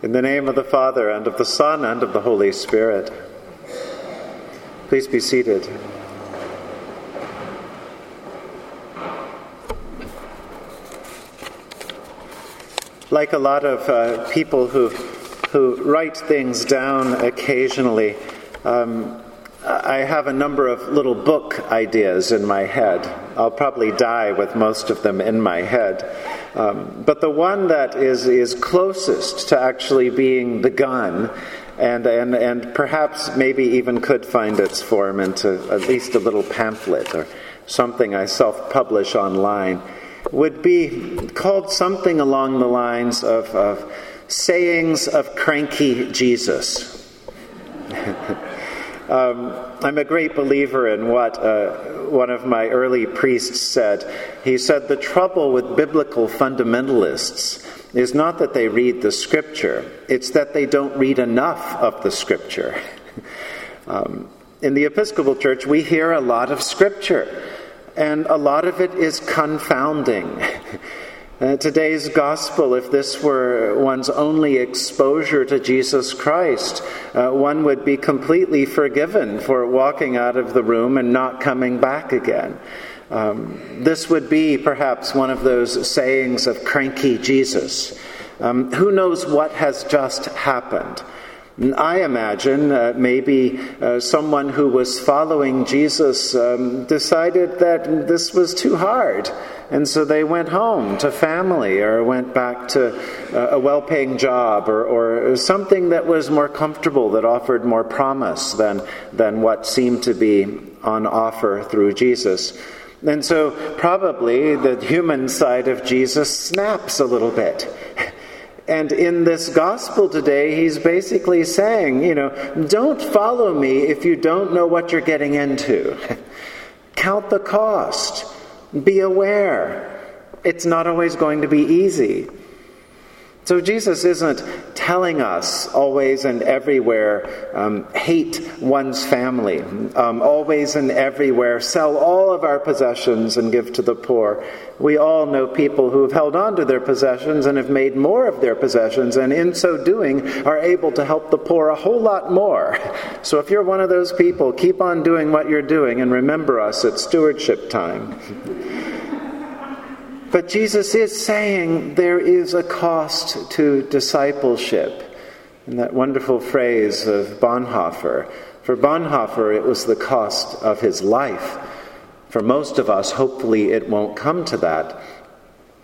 In the name of the Father, and of the Son, and of the Holy Spirit. Please be seated. Like a lot of uh, people who, who write things down occasionally, um, I have a number of little book ideas in my head. I'll probably die with most of them in my head. Um, but the one that is, is closest to actually being begun and, and, and perhaps maybe even could find its form into at least a little pamphlet or something I self publish online would be called something along the lines of, of Sayings of Cranky Jesus. Um, I'm a great believer in what uh, one of my early priests said. He said, The trouble with biblical fundamentalists is not that they read the scripture, it's that they don't read enough of the scripture. um, in the Episcopal Church, we hear a lot of scripture, and a lot of it is confounding. Uh, today's gospel, if this were one's only exposure to Jesus Christ, uh, one would be completely forgiven for walking out of the room and not coming back again. Um, this would be perhaps one of those sayings of cranky Jesus. Um, who knows what has just happened? I imagine uh, maybe uh, someone who was following Jesus um, decided that this was too hard, and so they went home to family or went back to uh, a well paying job or, or something that was more comfortable, that offered more promise than, than what seemed to be on offer through Jesus. And so, probably, the human side of Jesus snaps a little bit. And in this gospel today, he's basically saying, you know, don't follow me if you don't know what you're getting into. Count the cost. Be aware. It's not always going to be easy. So Jesus isn't telling us always and everywhere um, hate one's family, um, always and everywhere sell all of our possessions and give to the poor. We all know people who have held on to their possessions and have made more of their possessions, and in so doing are able to help the poor a whole lot more. So if you're one of those people, keep on doing what you're doing and remember us at stewardship time. But Jesus is saying there is a cost to discipleship. And that wonderful phrase of Bonhoeffer. For Bonhoeffer, it was the cost of his life. For most of us, hopefully, it won't come to that.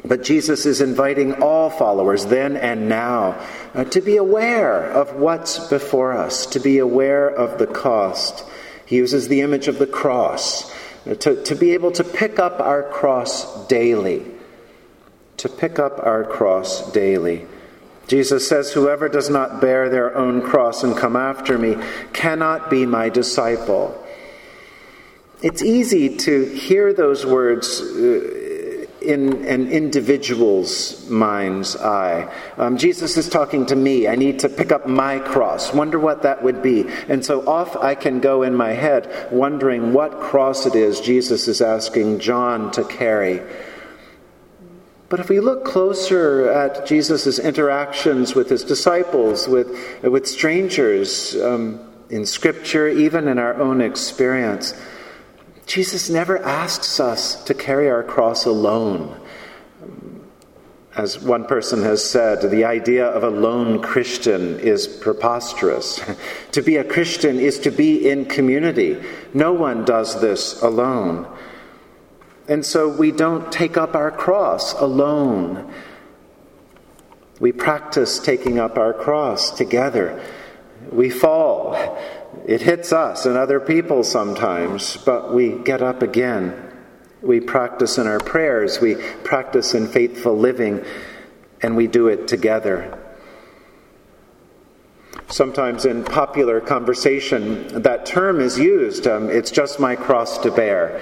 But Jesus is inviting all followers, then and now, uh, to be aware of what's before us, to be aware of the cost. He uses the image of the cross, uh, to, to be able to pick up our cross daily to pick up our cross daily. Jesus says, Whoever does not bear their own cross and come after me cannot be my disciple. It's easy to hear those words uh, in an individual's mind's eye. Um, Jesus is talking to me. I need to pick up my cross. Wonder what that would be. And so off I can go in my head, wondering what cross it is Jesus is asking John to carry. But if we look closer at Jesus' interactions with his disciples, with, with strangers um, in Scripture, even in our own experience, Jesus never asks us to carry our cross alone. As one person has said, the idea of a lone Christian is preposterous. to be a Christian is to be in community. No one does this alone. And so we don't take up our cross alone. We practice taking up our cross together. We fall. It hits us and other people sometimes, but we get up again. We practice in our prayers, we practice in faithful living, and we do it together. Sometimes in popular conversation, that term is used. Um, it's just my cross to bear.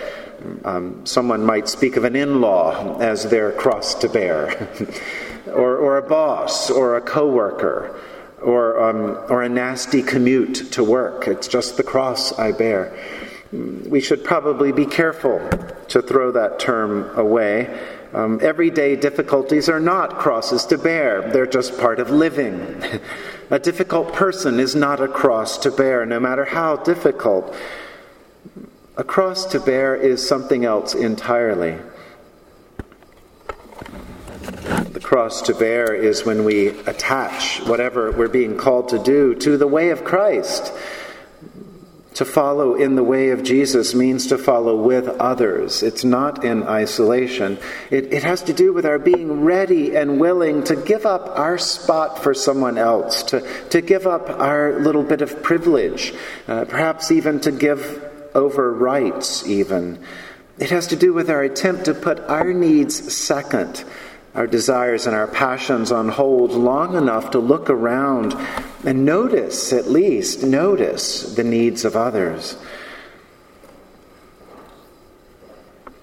Um, someone might speak of an in law as their cross to bear, or, or a boss, or a coworker, or, um, or a nasty commute to work. It's just the cross I bear. we should probably be careful to throw that term away. Um, everyday difficulties are not crosses to bear, they're just part of living. a difficult person is not a cross to bear, no matter how difficult. A cross to bear is something else entirely. The cross to bear is when we attach whatever we're being called to do to the way of Christ. To follow in the way of Jesus means to follow with others. It's not in isolation. It, it, has to do with our being ready and willing to give up our spot for someone else, to, to give up our little bit of privilege, uh, perhaps even to give over rights, even. It has to do with our attempt to put our needs second our desires and our passions on hold long enough to look around and notice, at least, notice the needs of others.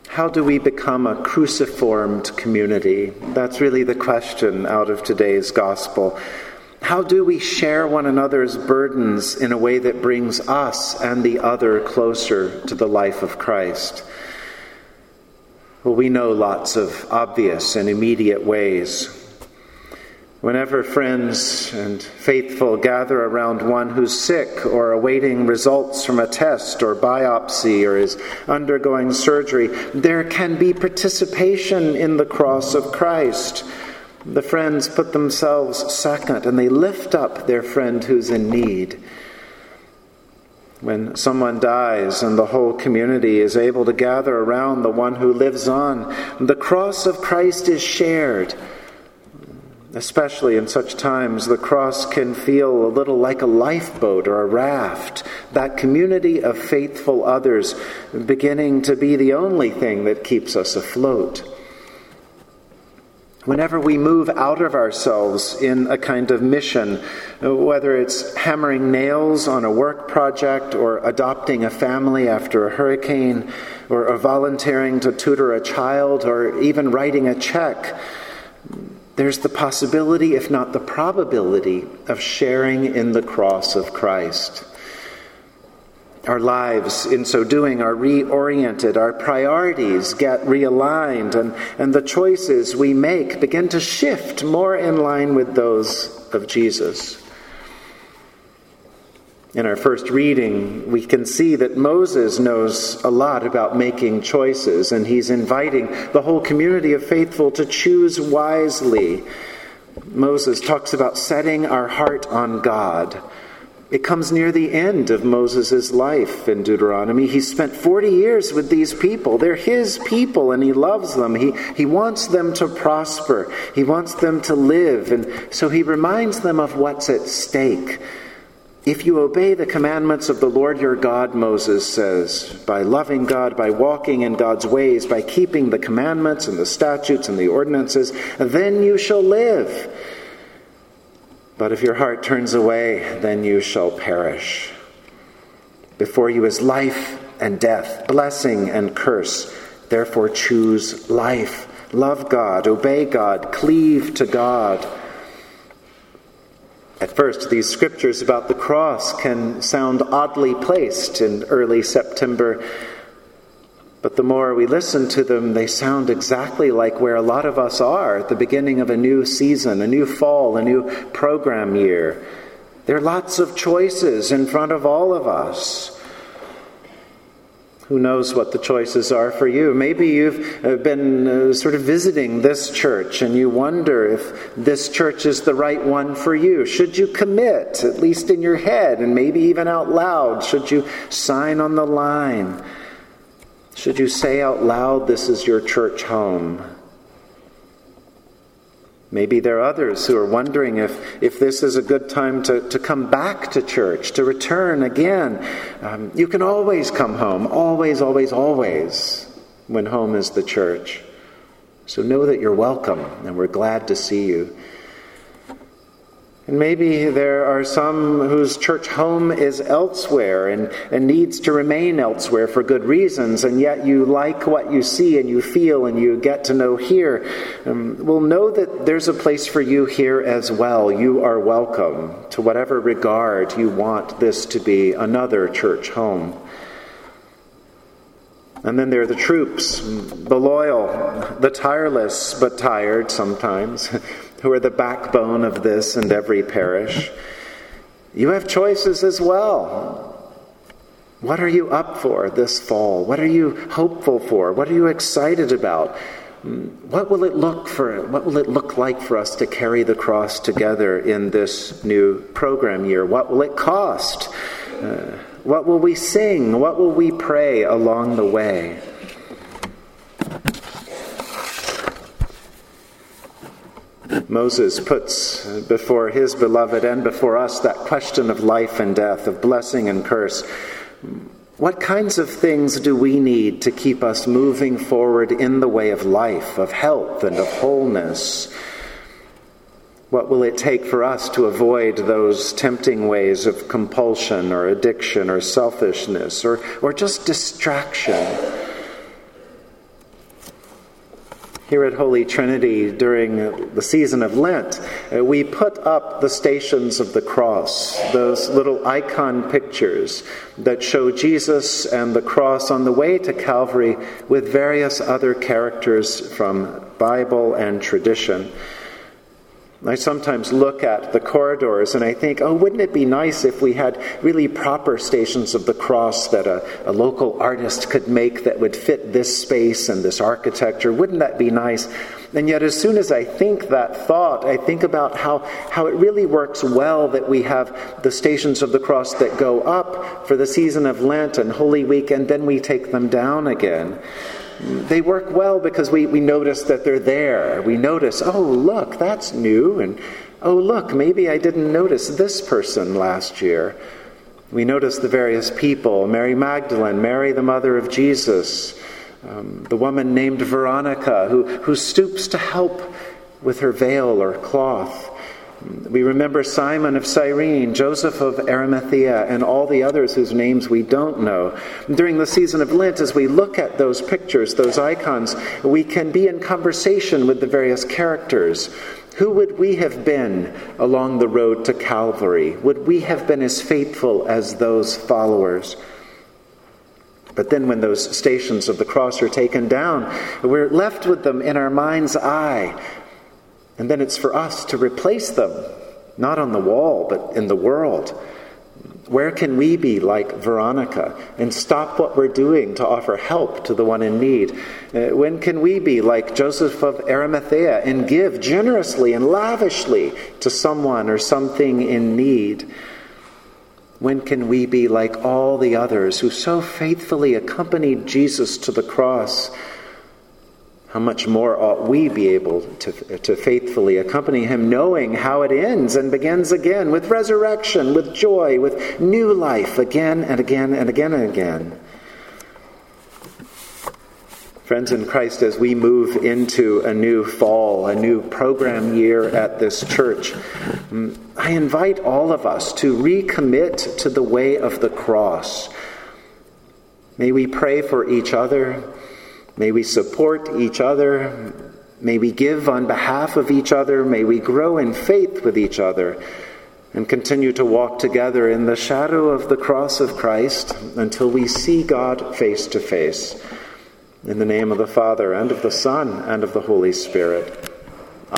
How do we become a cruciformed community? That's really the question out of today's gospel. How do we share one another's burdens in a way that brings us and the other closer to the life of Christ? Well, we know lots of obvious and immediate ways. Whenever friends and faithful gather around one who's sick or awaiting results from a test or biopsy or is undergoing surgery, there can be participation in the cross of Christ. The friends put themselves second and they lift up their friend who's in need when someone dies and the whole community is able to gather around the one who lives on, the cross of Christ is shared. Especially in such times, the cross can feel a little like a lifeboat or a raft, that community of faithful others beginning to be the only thing that keeps us afloat. Whenever we move out of ourselves in a kind of mission, whether it's hammering nails on a work project, or adopting a family after a hurricane, or volunteering to tutor a child, or even writing a check, there's the possibility, if not the probability, of sharing in the cross of Christ. Our lives, in so doing, are reoriented. Our priorities get realigned, and, and the choices we make begin to shift more in line with those of Jesus. In our first reading, we can see that Moses knows a lot about making choices, and he's inviting the whole community of faithful to choose wisely. Moses talks about setting our heart on God it comes near the end of Moses' life in Deuteronomy. He spent 40 years with these people. They're his people, and he loves them. He, he wants them to prosper, he wants them to live. And so he reminds them of what's at stake. If you obey the commandments of the Lord your God, Moses says, by loving God, by walking in God's ways, by keeping the commandments and the statutes and the ordinances, then you shall live. But if your heart turns away, then you shall perish. Before you is life and death, blessing and curse. Therefore, choose life. Love God, obey God, cleave to God. At first, these scriptures about the cross can sound oddly placed in early September but the more we listen to them, they sound exactly like where a lot of us are at the beginning of a new season, a new fall, a new program year. There are lots of choices in front of all of us. Who knows what the choices are for you? Maybe you've uh, been uh, sort of visiting this church and you wonder if this church is the right one for you. Should you commit, at least in your head and maybe even out loud? Should you sign on the line? Should you say out loud, This is your church home? Maybe there are others who are wondering if, if this is a good time to, to come back to church, to return again. Um, you can always come home, always, always, always, when home is the church. So know that you're welcome, and we're glad to see you. And maybe there are some whose church home is elsewhere and, and needs to remain elsewhere for good reasons, and yet you like what you see and you feel and you get to know here. Um, well, know that there's a place for you here as well. You are welcome to whatever regard you want this to be another church home. And then there are the troops, the loyal, the tireless but tired sometimes, who are the backbone of this and every parish. You have choices as well. What are you up for this fall? What are you hopeful for? What are you excited about? What will it look for? What will it look like for us to carry the cross together in this new program year? What will it cost? Uh, what will we sing? What will we pray along the way? Moses puts before his beloved and before us that question of life and death, of blessing and curse. What kinds of things do we need to keep us moving forward in the way of life, of health, and of wholeness? What will it take for us to avoid those tempting ways of compulsion or addiction or selfishness or, or just distraction? Here at Holy Trinity during the season of Lent, uh, we put up the stations of the cross, those little icon pictures that show Jesus and the cross on the way to Calvary with various other characters from Bible and tradition. I sometimes look at the corridors and I think, oh, wouldn't it be nice if we had really proper stations of the cross that a, a, local artist could make that would fit this space and this architecture? Wouldn't that be nice? And yet, as soon as I think that thought, I think about how, how it really works well that we have the stations of the cross that go up for the season of Lent and Holy Week, and then we take them down again they work well because we, we notice that they're there. We notice, oh, look, that's new. And oh, look, maybe I didn't notice this person last year. We notice the various people Mary Magdalene, Mary, the mother of Jesus, um, the woman named Veronica, who, who stoops to help with her veil or cloth. We remember Simon of Cyrene, Joseph of Arimathea, and all the others whose names we don't know. During the season of Lent, as we look at those pictures, those icons, we can be in conversation with the various characters. Who would we have been along the road to Calvary? Would we have been as faithful as those followers? But then, when those stations of the cross are taken down, we're left with them in our mind's eye and then it's for us to replace them, not on the wall, but in the world. Where can we be like Veronica and stop what we're doing to offer help to the one in need? Uh, when can we be like Joseph of Arimathea and give generously and lavishly to someone or something in need? When can we be like all the others who so faithfully accompanied Jesus to the cross? How much more ought we be able to, to faithfully accompany him, knowing how it ends and begins again with resurrection, with joy, with new life again and again and again and again? Friends in Christ, as we move into a new fall, a new program year at this church, mm, I invite all of us to recommit to the way of the cross. May we pray for each other. May we support each other. May we give on behalf of each other. May we grow in faith with each other and continue to walk together in the shadow of the cross of Christ until we see God face to face. In the name of the Father, and of the Son, and of the Holy Spirit.